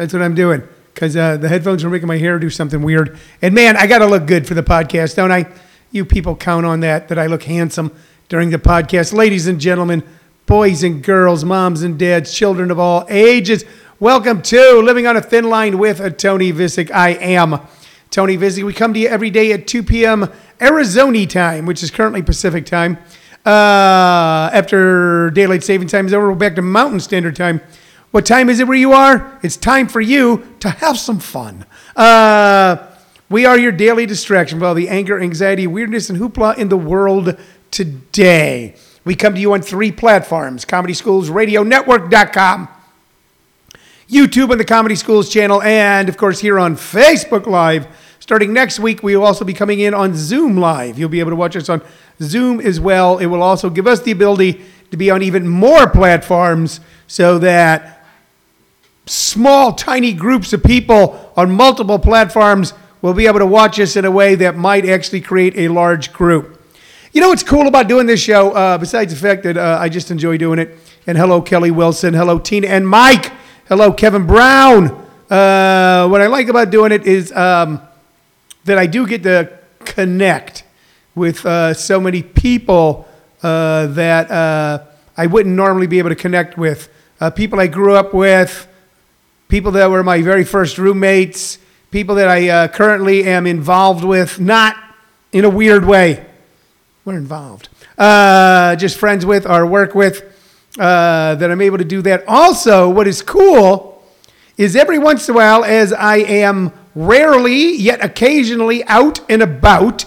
That's what I'm doing because uh, the headphones are making my hair do something weird. And man, I got to look good for the podcast, don't I? You people count on that, that I look handsome during the podcast. Ladies and gentlemen, boys and girls, moms and dads, children of all ages, welcome to Living on a Thin Line with Tony Visick. I am Tony Visick. We come to you every day at 2 p.m. Arizona time, which is currently Pacific time. Uh, after daylight saving time is over, we're back to Mountain Standard Time. What time is it where you are? It's time for you to have some fun. Uh, we are your daily distraction from all the anger, anxiety, weirdness, and hoopla in the world today. We come to you on three platforms Comedy Schools Radio Network.com, YouTube on the Comedy Schools channel, and of course here on Facebook Live. Starting next week, we will also be coming in on Zoom Live. You'll be able to watch us on Zoom as well. It will also give us the ability to be on even more platforms so that small, tiny groups of people on multiple platforms will be able to watch us in a way that might actually create a large group. You know what's cool about doing this show, uh, besides the fact that uh, I just enjoy doing it? And hello, Kelly Wilson. Hello, Tina and Mike. Hello, Kevin Brown. Uh, what I like about doing it is um, that I do get to connect with uh, so many people uh, that uh, I wouldn't normally be able to connect with. people I grew up with, people that were my very first roommates, people that I uh, currently am involved with, not in a weird way. We're involved. Uh, just friends with or work with, uh, that I'm able to do that. Also, what is cool is every once in a while, as I am rarely yet occasionally out and about,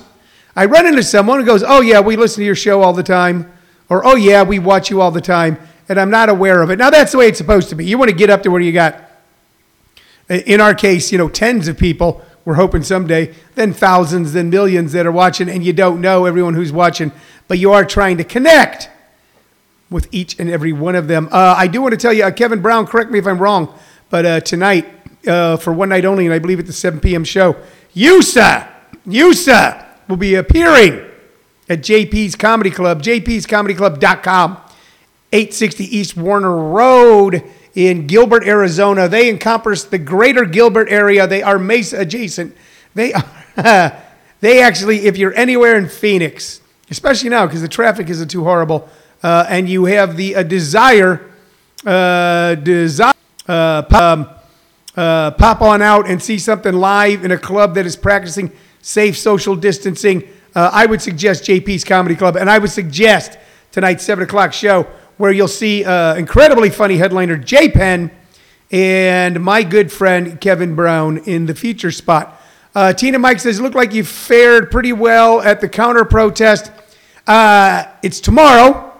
I run into someone who goes, Oh, yeah, we listen to your show all the time. Or, Oh, yeah, we watch you all the time. And I'm not aware of it. Now, that's the way it's supposed to be. You want to get up to where you got in our case, you know, tens of people. We're hoping someday, then thousands, then millions that are watching, and you don't know everyone who's watching, but you are trying to connect with each and every one of them. Uh, I do want to tell you, uh, Kevin Brown, correct me if I'm wrong, but uh, tonight, uh, for one night only, and I believe at the 7 p.m. show, Yusa, Yusa will be appearing at JP's Comedy Club, jpscomedyclub.com, 860 East Warner Road in Gilbert, Arizona. They encompass the greater Gilbert area. They are Mesa adjacent. They are, they actually, if you're anywhere in Phoenix, especially now because the traffic isn't too horrible, uh, and you have the uh, desire, uh, desire, uh, um, uh, pop on out and see something live in a club that is practicing safe social distancing. Uh, I would suggest JP's Comedy Club, and I would suggest tonight's seven o'clock show where you'll see uh, incredibly funny headliner Jay Penn and my good friend Kevin Brown in the feature spot. Uh, Tina Mike says, "Look like you fared pretty well at the counter protest. Uh, it's tomorrow.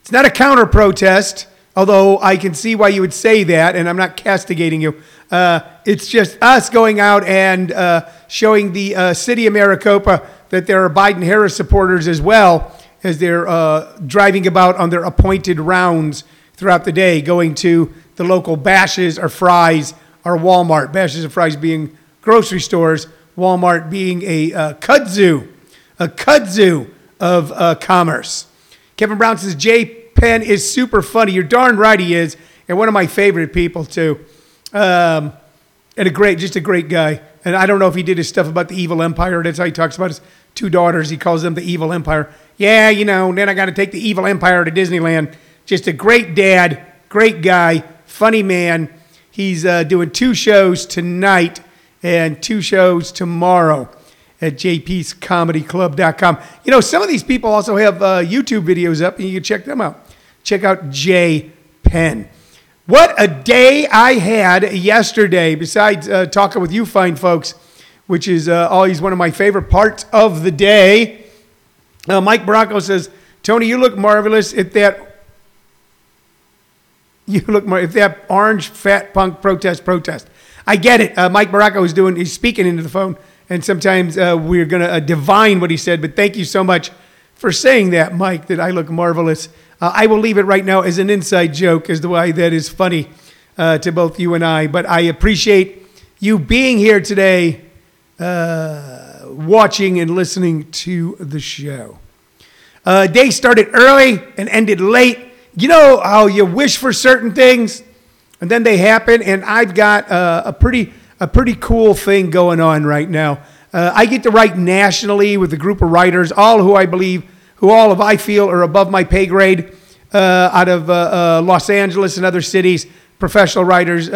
It's not a counter protest, although I can see why you would say that, and I'm not castigating you. Uh, it's just us going out and uh, showing the uh, city of Maricopa that there are Biden Harris supporters as well." As they're uh, driving about on their appointed rounds throughout the day, going to the local Bashas' or Fry's or Walmart. Bashas' and Fry's being grocery stores, Walmart being a uh, kudzu, a kudzu of uh, commerce. Kevin Brown says Jay Penn is super funny. You're darn right he is, and one of my favorite people too, um, and a great, just a great guy. And I don't know if he did his stuff about the evil empire. That's how he talks about his two daughters. He calls them the evil empire yeah, you know, then I got to take the evil empire to Disneyland. Just a great dad, great guy, funny man. He's uh, doing two shows tonight and two shows tomorrow at jpscomedyclub.com. You know, some of these people also have uh, YouTube videos up, and you can check them out. Check out Jay Penn. What a day I had yesterday, besides uh, talking with you fine folks, which is uh, always one of my favorite parts of the day. Uh, Mike Baracco says, Tony, you look marvelous if that you look more if that orange fat punk protest protest. I get it. Uh, Mike Baracco is doing he's speaking into the phone, and sometimes uh, we're gonna uh, divine what he said. But thank you so much for saying that, Mike. That I look marvelous. Uh, I will leave it right now as an inside joke as the way that is funny uh, to both you and I. But I appreciate you being here today. Uh, watching and listening to the show. Uh, day started early and ended late. You know how you wish for certain things? and then they happen, and I've got uh, a pretty a pretty cool thing going on right now. Uh, I get to write nationally with a group of writers, all who I believe, who all of I feel are above my pay grade, uh, out of uh, uh, Los Angeles and other cities, professional writers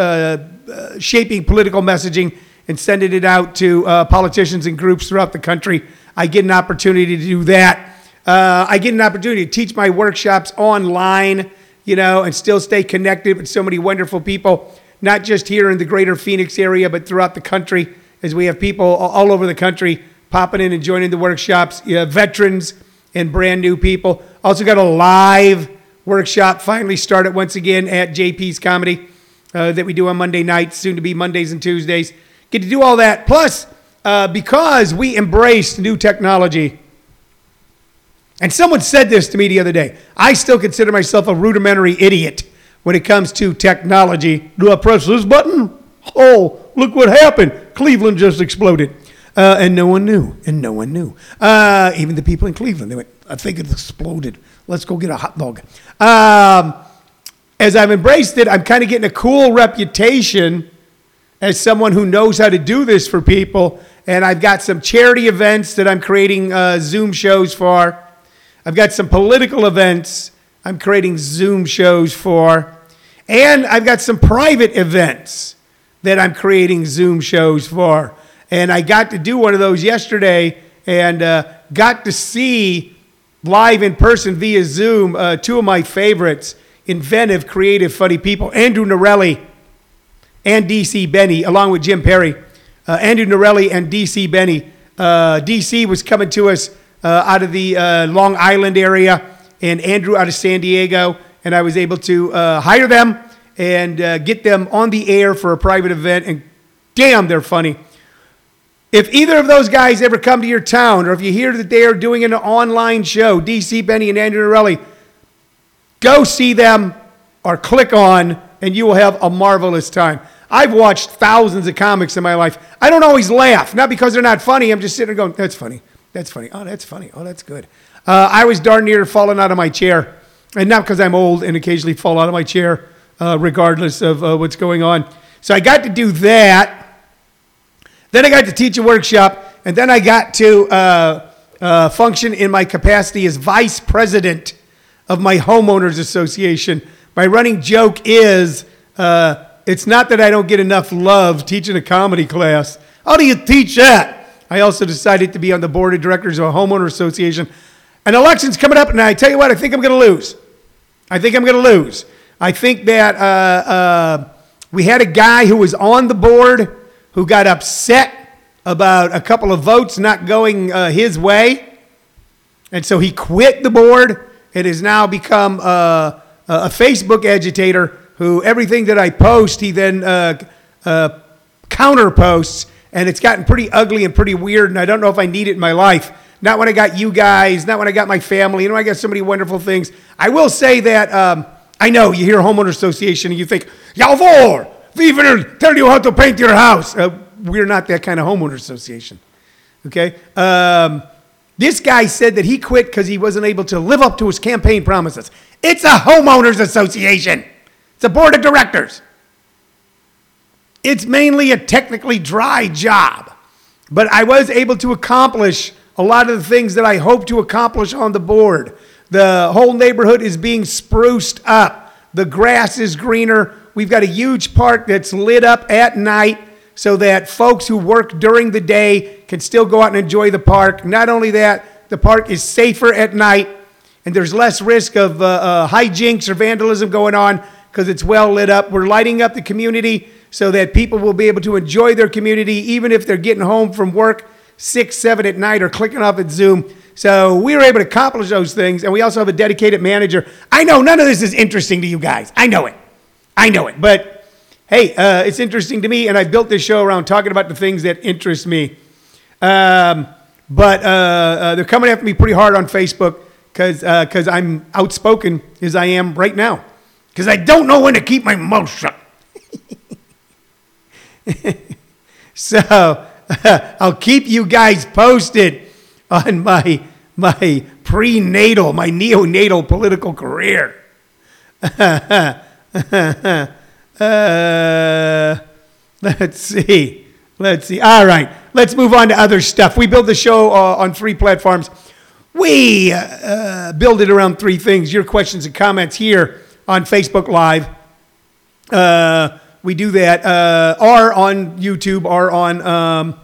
shaping political messaging and sending it out to uh, politicians and groups throughout the country. I get an opportunity to do that. Uh, I get an opportunity to teach my workshops online, you know, and still stay connected with so many wonderful people, not just here in the greater Phoenix area, but throughout the country, as we have people all over the country popping in and joining the workshops, you have veterans and brand new people. Also got a live workshop finally started once again at JP's Comedy uh, that we do on Monday nights, soon to be Mondays and Tuesdays. Get to do all that. Plus, uh, because we embraced new technology, and someone said this to me the other day, I still consider myself a rudimentary idiot when it comes to technology. Do I press this button? Oh, look what happened. Cleveland just exploded. Uh, and no one knew. And no one knew. Uh, even the people in Cleveland, they went, I think it exploded. Let's go get a hot dog. Um, as I've embraced it, I'm kind of getting a cool reputation as someone who knows how to do this for people. And I've got some charity events that I'm creating uh, Zoom shows for. I've got some political events I'm creating Zoom shows for. And I've got some private events that I'm creating Zoom shows for. And I got to do one of those yesterday and uh, got to see live in person via Zoom uh, two of my favorites inventive, creative, funny people Andrew Norelli and DC Benny, along with Jim Perry. Uh, Andrew Norelli and DC Benny. Uh, DC was coming to us uh, out of the uh, Long Island area, and Andrew out of San Diego, and I was able to uh, hire them and get them on the air for a private event, and damn, they're funny. If either of those guys ever come to your town, or if you hear that they are doing an online show, DC Benny and Andrew Norelli, go see them or click on, and you will have a marvelous time. I've watched thousands of comics in my life. I don't always laugh, not because they're not funny. I'm just sitting there going, that's funny. That's funny. Oh, that's funny. Oh, that's good. Uh, I was darn near falling out of my chair. And not because I'm old and occasionally fall out of my chair, uh, regardless of uh, what's going on. So I got to do that. Then I got to teach a workshop. And then I got to uh, uh, function in my capacity as vice president of my homeowners association. My running joke is uh, it's not that I don't get enough love teaching a comedy class. How do you teach that? I also decided to be on the board of directors of a homeowner association. An election's coming up, and I tell you what, I think I'm going to lose. I think I'm going to lose. I think that uh, uh, we had a guy who was on the board who got upset about a couple of votes not going uh, his way. And so he quit the board It has now become uh, a Facebook agitator who everything that I post, he then uh, uh, counter posts and it's gotten pretty ugly and pretty weird, and I don't know if I need it in my life. Not when I got you guys, not when I got my family, you know, I got so many wonderful things. I will say that um, I know you hear homeowner association and you think, Yalvor, we will tell you how to paint your house. Uh, we're not that kind of homeowner association. Okay? Um, this guy said that he quit because he wasn't able to live up to his campaign promises. It's a homeowners association. It's a board of directors. It's mainly a technically dry job, but I was able to accomplish a lot of the things that I hope to accomplish on the board. The whole neighborhood is being spruced up. The grass is greener. We've got a huge park that's lit up at night so that folks who work during the day can still go out and enjoy the park. Not only that, the park is safer at night and there's less risk of uh, uh, hijinks or vandalism going on because it's well lit up. We're lighting up the community so that people will be able to enjoy their community even if they're getting home from work six, seven at night or clicking off at Zoom. So we were able to accomplish those things, and we also have a dedicated manager. I know none of this is interesting to you guys. I know it. I know it. But hey, uh, it's interesting to me, and I built this show around talking about the things that interest me. Um, but uh, uh, they're coming after me pretty hard on Facebook because because uh, I'm outspoken as I am right now. Because I don't know when to keep my mouth shut. so I'll keep you guys posted on my my prenatal, my neonatal political career. Uh, let's see. Let's see. All right. Let's move on to other stuff. We build the show uh, on three platforms. We uh, build it around three things your questions and comments here on Facebook Live. Uh, we do that, uh, on YouTube, or on um,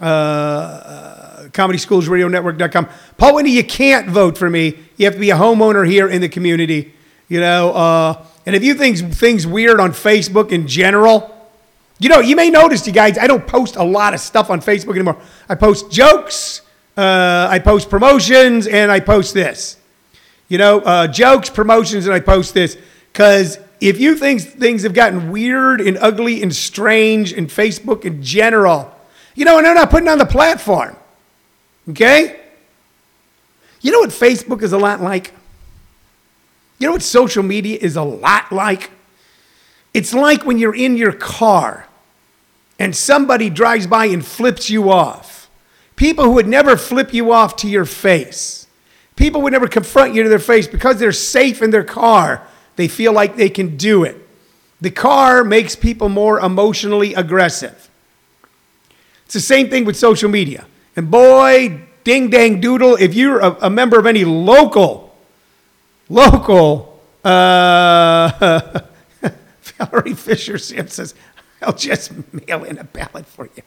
uh, ComedySchoolsRadioNetwork.com. Paul Whitney, you can't vote for me. You have to be a homeowner here in the community. You know, uh, and if you think things weird on Facebook in general, you know, you may notice, you guys, I don't post a lot of stuff on Facebook anymore. I post jokes, uh, I post promotions, and I post this. You know, uh, jokes, promotions, and I post this. Because if you think things have gotten weird and ugly and strange in Facebook in general, you know, and they're not putting on the platform. Okay? You know what Facebook is a lot like? You know what social media is a lot like? It's like when you're in your car and somebody drives by and flips you off. People who would never flip you off to your face. People would never confront you to their face because they're safe in their car. They feel like they can do it. The car makes people more emotionally aggressive. It's the same thing with social media. And boy, ding dang doodle, if you're a, a member of any local, local, uh, Valerie Fisher says, I'll just mail in a ballot for you.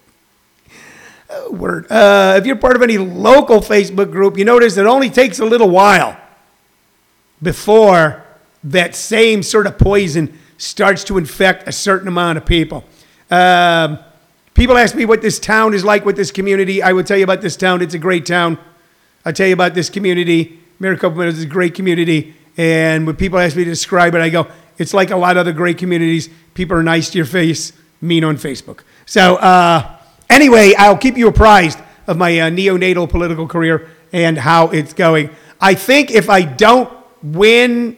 Oh, word. Uh, if you're part of any local Facebook group, you notice it only takes a little while before that same sort of poison starts to infect a certain amount of people. Um, people ask me what this town is like, what this community. I will tell you about this town. It's a great town. I'll tell you about this community. Maricopa Meadows is a great community. And when people ask me to describe it, I go, it's like a lot of other great communities. People are nice to your face, mean on Facebook. So, uh, anyway, I'll keep you apprised of my uh, neonatal political career and how it's going. I think if I don't win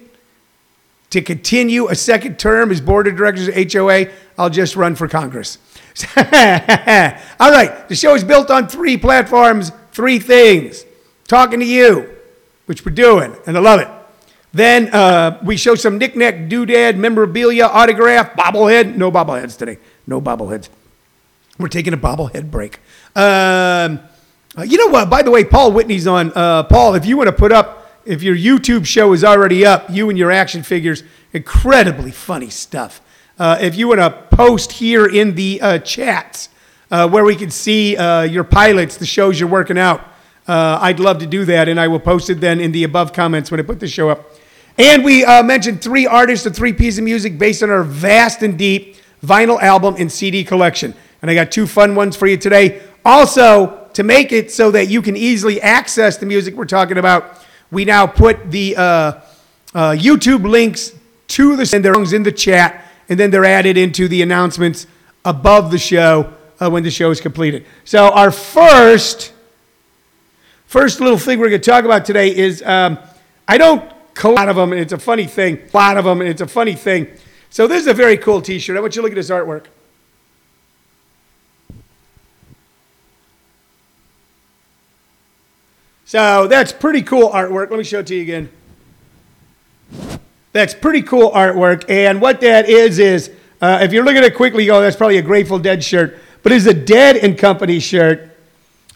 to continue a second term as board of directors of HOA, I'll just run for Congress. All right, the show is built on three platforms, three things. Talking to you, which we're doing, and I love it. Then uh, we show some knickknack, doodad, memorabilia, autograph, bobblehead. No bobbleheads today. No bobbleheads. We're taking a bobblehead break. Um, uh, you know what? By the way, Paul Whitney's on. Uh, Paul, if you want to put up, if your YouTube show is already up, you and your action figures, incredibly funny stuff. Uh, if you want to post here in the uh, chats uh, where we can see your pilots, the shows you're working out, I'd love to do that, and I will post it then in the above comments when I put the show up. And we uh, mentioned three artists and three pieces of music based on our vast and deep vinyl album and CD collection. And I got two fun ones for you today. Also, to make it so that you can easily access the music we're talking about, we now put the uh, uh, YouTube links to the songs in the chat, and then they're added into the announcements above the show uh, when the show is completed. So our first, first little thing we're going to talk about today is um, I don't a lot of them, and it's a funny thing. A lot of them, and it's a funny thing. So this is a very cool T-shirt. I want you to look at this artwork. So that's pretty cool artwork. Let me show it to you again. That's pretty cool artwork. And what that is, is uh, if you're looking at it quickly, you go, that's probably a Grateful Dead shirt. But it's a Dead and Company shirt.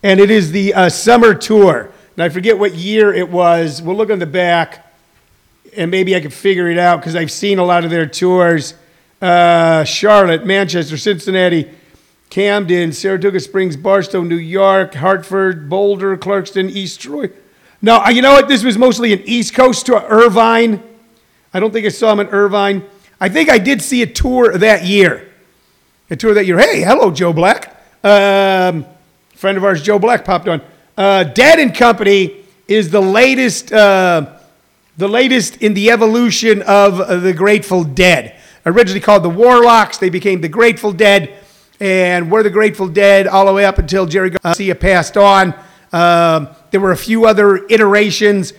And it is the uh, summer tour. And I forget what year it was. We'll look on the back and maybe I can figure it out because I've seen a lot of their tours. Uh, Charlotte, Manchester, Cincinnati, Camden, Saratoga Springs, Barstow, New York, Hartford, Boulder, Clarkston, East Troy. No, you know what? This was mostly an East Coast tour. Irvine. I don't think I saw him in Irvine. I think I did see a tour that year. A tour that year. Hey, hello, Joe Black. Um, friend of ours, Joe Black, popped on. Uh, Dead and Company is the latest. Uh, the latest in the evolution of the Grateful Dead. Originally called the Warlocks, they became the Grateful Dead, and were the Grateful Dead all the way up until Jerry Garcia passed on. Um, there were a few other iterations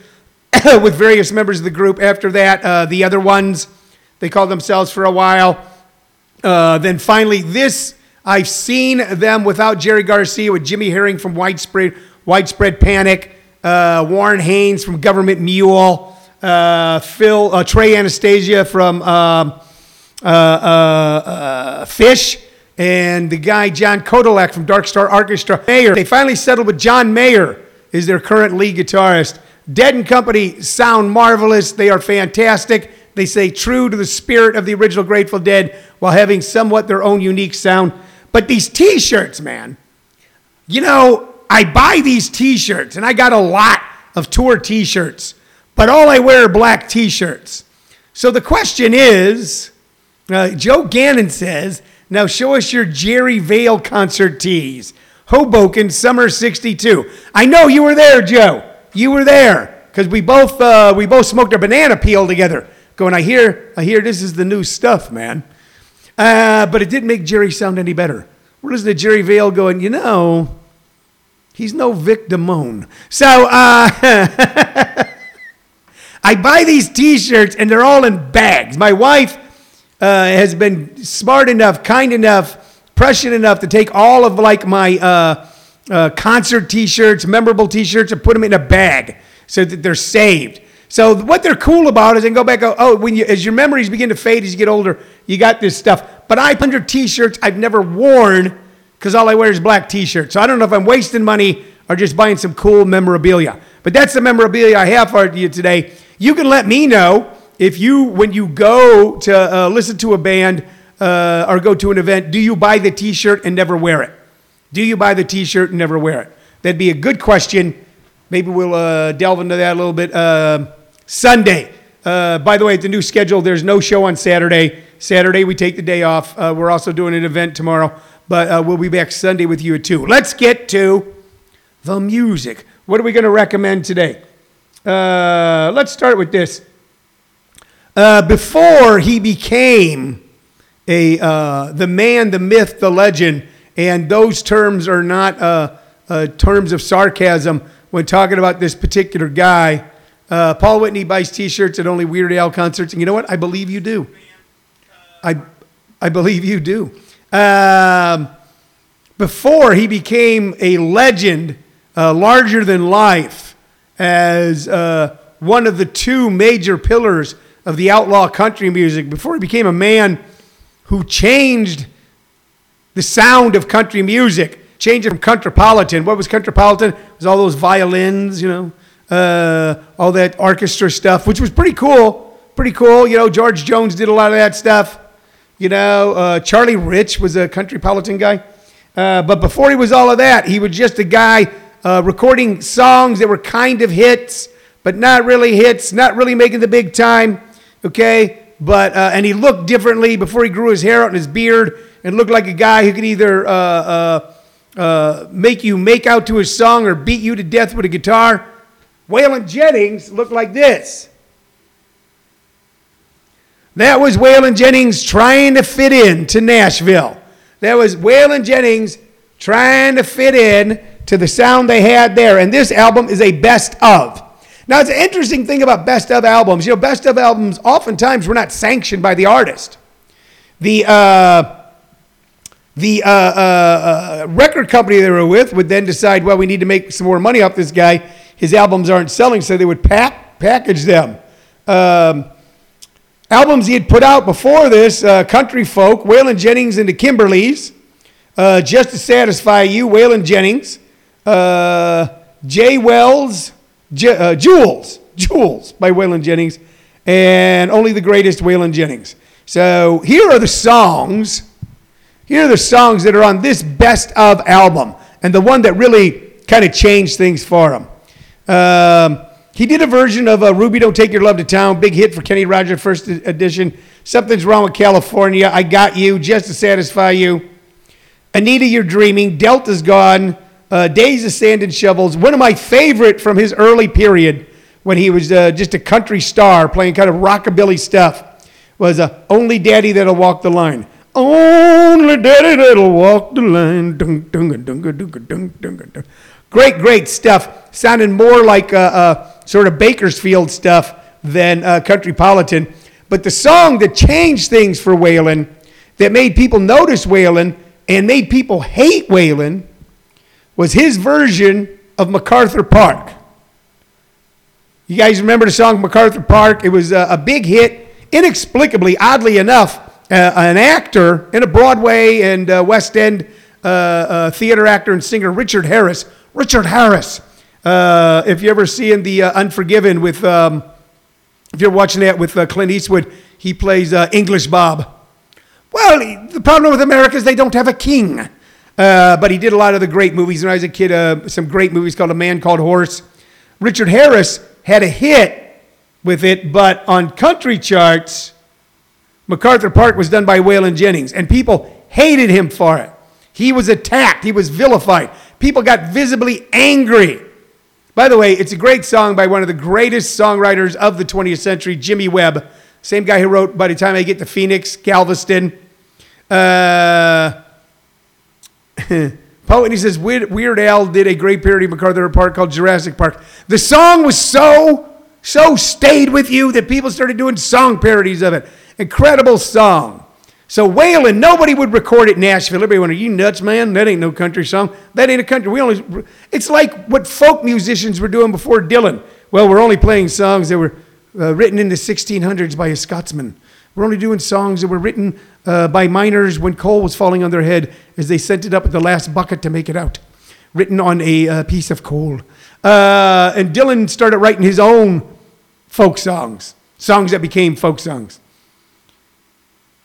with various members of the group after that. Uh, the other ones, they called themselves for a while. Uh, then finally, this, I've seen them without Jerry Garcia with Jimmy Herring from Widespread, Widespread Panic, uh, Warren Haynes from Government Mule uh, Phil, uh, Trey Anastasio from um, uh, uh, uh, Phish and the guy John Kadlecik from Dark Star Orchestra. Mayer. They finally settled with John Mayer is their current lead guitarist. Dead and Company sound marvelous. They are fantastic. They say true to the spirit of the original Grateful Dead while having somewhat their own unique sound. But these T-shirts, man, you know, I buy these T-shirts, and I got a lot of tour T-shirts, but all I wear are black T-shirts. So the question is, uh, Joe Gannon says, now show us your Jerry Vale concert tees. Hoboken, summer 62. I know you were there, Joe. You were there because we both uh, we both smoked a banana peel together. Going, I hear, I hear this is the new stuff, man. Uh, but it didn't make Jerry sound any better. We're listening to Jerry Vale going, you know, he's no Vic Damone. So uh, I buy these T-shirts and they're all in bags. My wife uh, has been smart enough, kind enough, prescient enough to take all of like my uh, uh, concert T-shirts, memorable T-shirts, and put them in a bag so that they're saved. So what they're cool about is they go back. Oh, when you as your memories begin to fade as you get older, you got this stuff. But I hundred T-shirts I've never worn because all I wear is black T-shirts. So I don't know if I'm wasting money or just buying some cool memorabilia. But that's the memorabilia I have for you today. You can let me know if you when you go to uh, listen to a band uh, or go to an event, do you buy the T-shirt and never wear it? Do you buy the T-shirt and never wear it? That'd be a good question. Maybe we'll uh, delve into that a little bit. Uh, Sunday. Uh, by the way, the new schedule, there's no show on Saturday. Saturday, we take the day off. Uh, we're also doing an event tomorrow, but uh, we'll be back Sunday with you at 2. Let's get to the music. What are we going to recommend today? Uh, let's start with this. Uh, before he became a, uh, the man, the myth, the legend, and those terms are not terms of sarcasm when talking about this particular guy. Uh, Paul Whitney buys T-shirts at only Weird Al concerts, and you know what? I believe you do. I, I believe you do. Um, before he became a legend, uh, larger than life, as uh, one of the two major pillars of the outlaw country music, before he became a man who changed the sound of country music, changed it from countrypolitan. What was countrypolitan? It was all those violins, you know uh, all that orchestra stuff, which was pretty cool. Pretty cool. You know, George Jones did a lot of that stuff. You know, uh, Charlie Rich was a countrypolitan guy. Uh, but before he was all of that, he was just a guy uh, recording songs that were kind of hits, but not really hits, not really making the big time. Okay? But, uh, and he looked differently before he grew his hair out and his beard and looked like a guy who could either uh, make you make out to his song or beat you to death with a guitar. Waylon Jennings looked like this. That was Waylon Jennings trying to fit in to Nashville. That was Waylon Jennings trying to fit in to the sound they had there. And this album is a best of. Now, it's an interesting thing about best of albums. You know, best of albums oftentimes were not sanctioned by the artist. The, uh, the uh, uh, record company they were with would then decide, well, we need to make some more money off this guy his albums aren't selling, so they would pack, package them. Um, albums he had put out before this uh, Country Folk, Waylon Jennings and the Kimberlys, uh, Just to Satisfy You, Waylon Jennings, uh, J. Wells, J- uh, Jewels, Jewels by Waylon Jennings, and Only the Greatest Waylon Jennings. So here are the songs. Here are the songs that are on this best of album, and the one that really kind of changed things for him. Um, he did a version of uh, Ruby Don't Take Your Love to Town, big hit for Kenny Rogers, first edition. Something's Wrong with California, I Got You, Just to Satisfy You. Anita, You're Dreaming, Delta's Gone, uh, Days of Sand and Shovels. One of my favorite from his early period when he was uh, just a country star playing kind of rockabilly stuff was uh, Only Daddy That'll Walk the Line. Only Daddy That'll Walk the Line. Dun, dun, dun, dun, dun, dun, dun, dun. Great, great stuff. Sounded more like uh, uh, sort of Bakersfield stuff than uh, Countrypolitan. But the song that changed things for Waylon, that made people notice Waylon and made people hate Waylon, was his version of MacArthur Park. You guys remember the song MacArthur Park? It was a, a big hit, inexplicably, oddly enough, uh, an actor and a Broadway and uh, West End uh, uh, theater actor and singer, Richard Harris. Richard Harris. Uh, if you're ever see in the uh, Unforgiven with, um, if you're watching that with uh, Clint Eastwood, he plays uh, English Bob. Well, the problem with America is they don't have a king. Uh, but he did a lot of the great movies when I was a kid. Uh, some great movies called A Man Called Horse. Richard Harris had a hit with it, but on country charts, MacArthur Park was done by Waylon Jennings, and people hated him for it. He was attacked, he was vilified. People got visibly angry. By the way, it's a great song by one of the greatest songwriters of the 20th century, Jimmy Webb. Same guy who wrote By the Time I Get to Phoenix, Galveston. Uh, Poet, and he says Weird, Weird Al did a great parody of MacArthur Park called Jurassic Park. The song was so, so stayed with you that people started doing song parodies of it. Incredible song. So Waylon, nobody would record it in Nashville. Everybody went, "Are you nuts, man? That ain't no country song. That ain't a country." We only. It's like what folk musicians were doing before Dylan. Well, we're only playing songs that were uh, written in the 1600s by a Scotsman. We're only doing songs that were written uh, by miners when coal was falling on their head as they sent it up at the last bucket to make it out, written on a uh, piece of coal. Uh, and Dylan started writing his own folk songs, songs that became folk songs.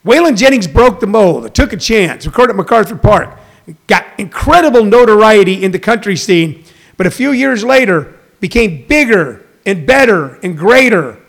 Waylon Jennings broke the mold, took a chance, recorded at MacArthur Park, got incredible notoriety in the country scene, but a few years later became bigger and better and greater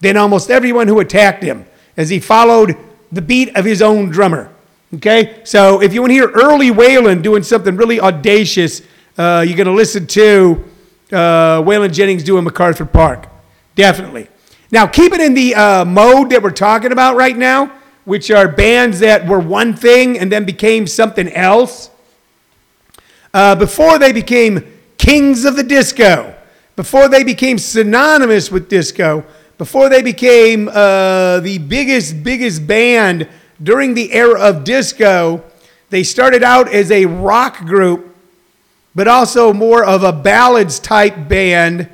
than almost everyone who attacked him as he followed the beat of his own drummer. Okay? So if you want to hear early Waylon doing something really audacious, uh, you're going to listen to uh, Waylon Jennings doing MacArthur Park. Definitely. Now, keep it in the uh, mode that we're talking about right now which are bands that were one thing and then became something else. Uh, before they became kings of the disco, before they became synonymous with disco, before they became uh, the biggest, biggest band during the era of disco, they started out as a rock group, but also more of a ballads type band.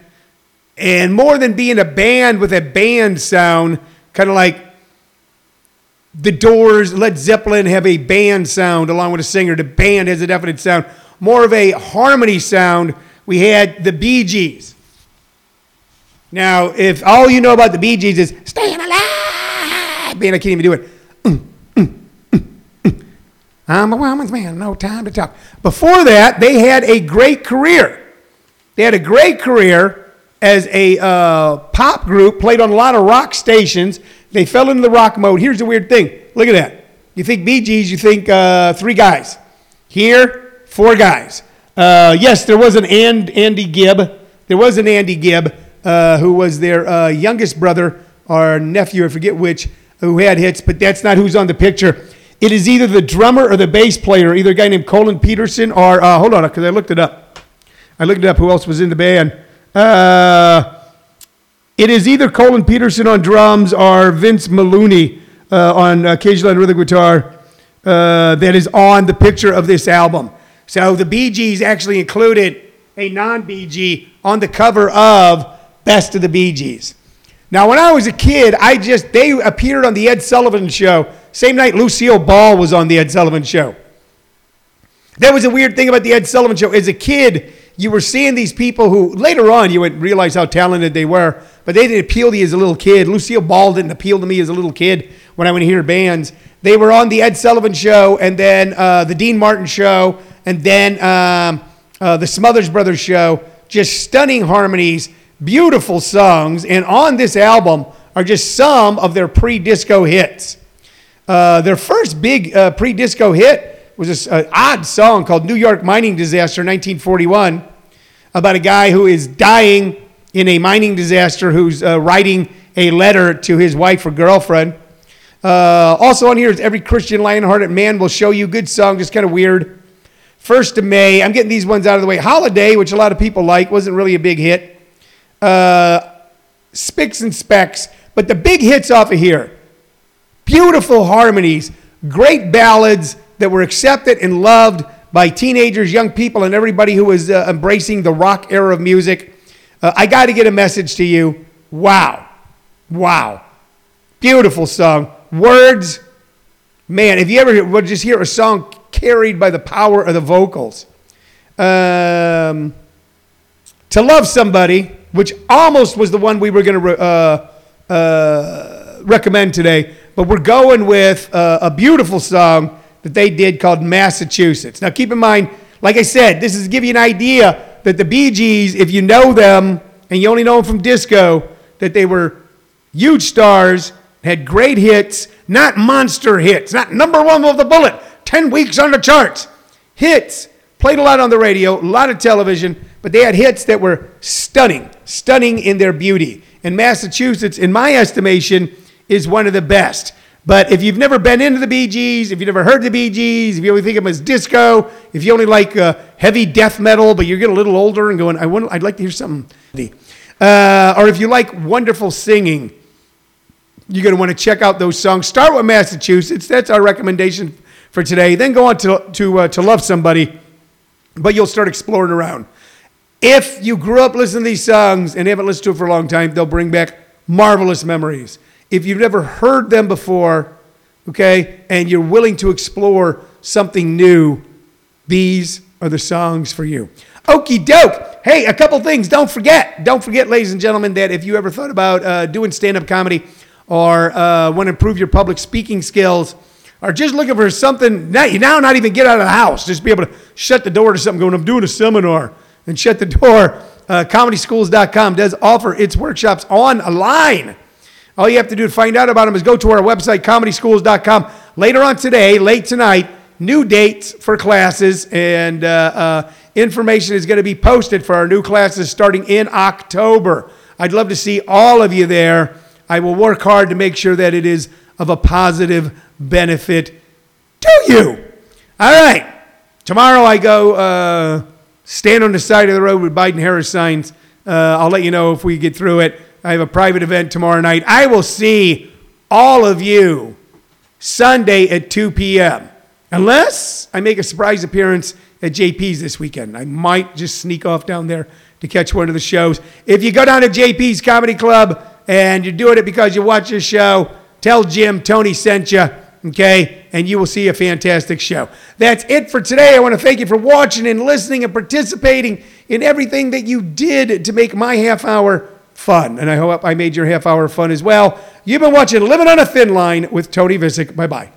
And more than being a band with a band sound, kind of like the Doors, Led Zeppelin have a band sound along with a singer. The band has a definite sound. More of a harmony sound. We had the Bee Gees. Now, if all you know about the Bee Gees is staying alive, man, I can't even do it. Mm, mm, mm, I'm a woman's man, no time to talk. Before that, they had a great career. They had a great career as a uh, pop group, played on a lot of rock stations. They fell into the rock mode. Here's the weird thing. Look at that. You think Bee Gees, you think uh, three guys. Here, four guys. Uh, yes, there was an and, Andy Gibb. There was an Andy Gibb uh, who was their uh, youngest brother or nephew, I forget which, who had hits, but that's not who's on the picture. It is either the drummer or the bass player, either a guy named Colin Petersen or, uh, hold on, because I looked it up. I looked it up who else was in the band. Uh, it is either Colin Petersen on drums or Vince Melouney uh, on occasional and rhythm guitar uh, that is on the picture of this album. So the Bee Gees actually included a non Bee Gee on the cover of Best of the Bee Gees. Now, when I was a kid, I just, they appeared on the Ed Sullivan show. Same night Lucille Ball was on the Ed Sullivan show. That was a weird thing about the Ed Sullivan show. As a kid, you were seeing these people who later on you would realize how talented they were, but they didn't appeal to you as a little kid. Lucille Ball didn't appeal to me as a little kid when I went to hear bands. They were on the Ed Sullivan show and then uh, the Dean Martin show and then um, uh, the Smothers Brothers show. Just stunning harmonies, beautiful songs, and on this album are just some of their pre-disco hits. Uh, their first big uh, pre-disco hit was this uh, odd song called New York Mining Disaster 1941 about a guy who is dying in a mining disaster who's uh, writing a letter to his wife or girlfriend. Uh, also on here is Every Christian Lionhearted Man Will Show You. Good song, just kind of weird. First of May, I'm getting these ones out of the way. Holiday, which a lot of people like, wasn't really a big hit. Uh, Spicks and Specks, but the big hits off of here. Beautiful harmonies, great ballads, that were accepted and loved by teenagers, young people, and everybody who was uh, embracing the rock era of music. Uh, I got to get a message to you. Wow. Wow. Beautiful song. Words Man, if you ever would just hear a song carried by the power of the vocals. Um, to love somebody, which almost was the one we were going to uh, uh, recommend today, but we're going with uh, a beautiful song that they did called Massachusetts. Now, keep in mind, like I said, this is to give you an idea that the Bee Gees, if you know them and you only know them from disco, that they were huge stars, had great hits, not monster hits, not number one with the bullet, 10 weeks on the charts. Hits, played a lot on the radio, a lot of television, but they had hits that were stunning, stunning in their beauty. And Massachusetts, in my estimation, is one of the best. But if you've never been into the Bee Gees, if you've never heard the Bee Gees, if you only think of them as disco, if you only like uh, heavy death metal, but you get a little older and going, I want, I'd like to hear something. Uh, or if you like wonderful singing, you're going to want to check out those songs. Start with Massachusetts. That's our recommendation for today. Then go on to, to, uh, to Love Somebody, but you'll start exploring around. If you grew up listening to these songs and haven't listened to it for a long time, they'll bring back marvelous memories. If you've never heard them before, okay, and you're willing to explore something new, these are the songs for you. Okie doke. Hey, a couple things. Don't forget, don't forget, ladies and gentlemen, that if you ever thought about uh, doing stand up comedy or uh, want to improve your public speaking skills, or just looking for something, now, now not even get out of the house, just be able to shut the door to something, going, I'm doing a seminar, and shut the door. Uh, comedyschools.com does offer its workshops online. All you have to do to find out about them is go to our website, comedyschools.com. Later on today, late tonight, new dates for classes and uh, uh, information is going to be posted for our new classes starting in October. I'd love to see all of you there. I will work hard to make sure that it is of a positive benefit to you. All right. Tomorrow I go uh, stand on the side of the road with Biden Harris signs. Uh, I'll let you know if we get through it. I have a private event tomorrow night. I will see all of you Sunday at 2 p.m. Unless I make a surprise appearance at JP's this weekend. I might just sneak off down there to catch one of the shows. If you go down to JP's Comedy Club and you're doing it because you watch this show, tell Jim Tony sent you, okay? And you will see a fantastic show. That's it for today. I want to thank you for watching and listening and participating in everything that you did to make my half hour fun. And I hope I made your half hour fun as well. You've been watching Living on a Thin Line with Tony Visick. Bye bye.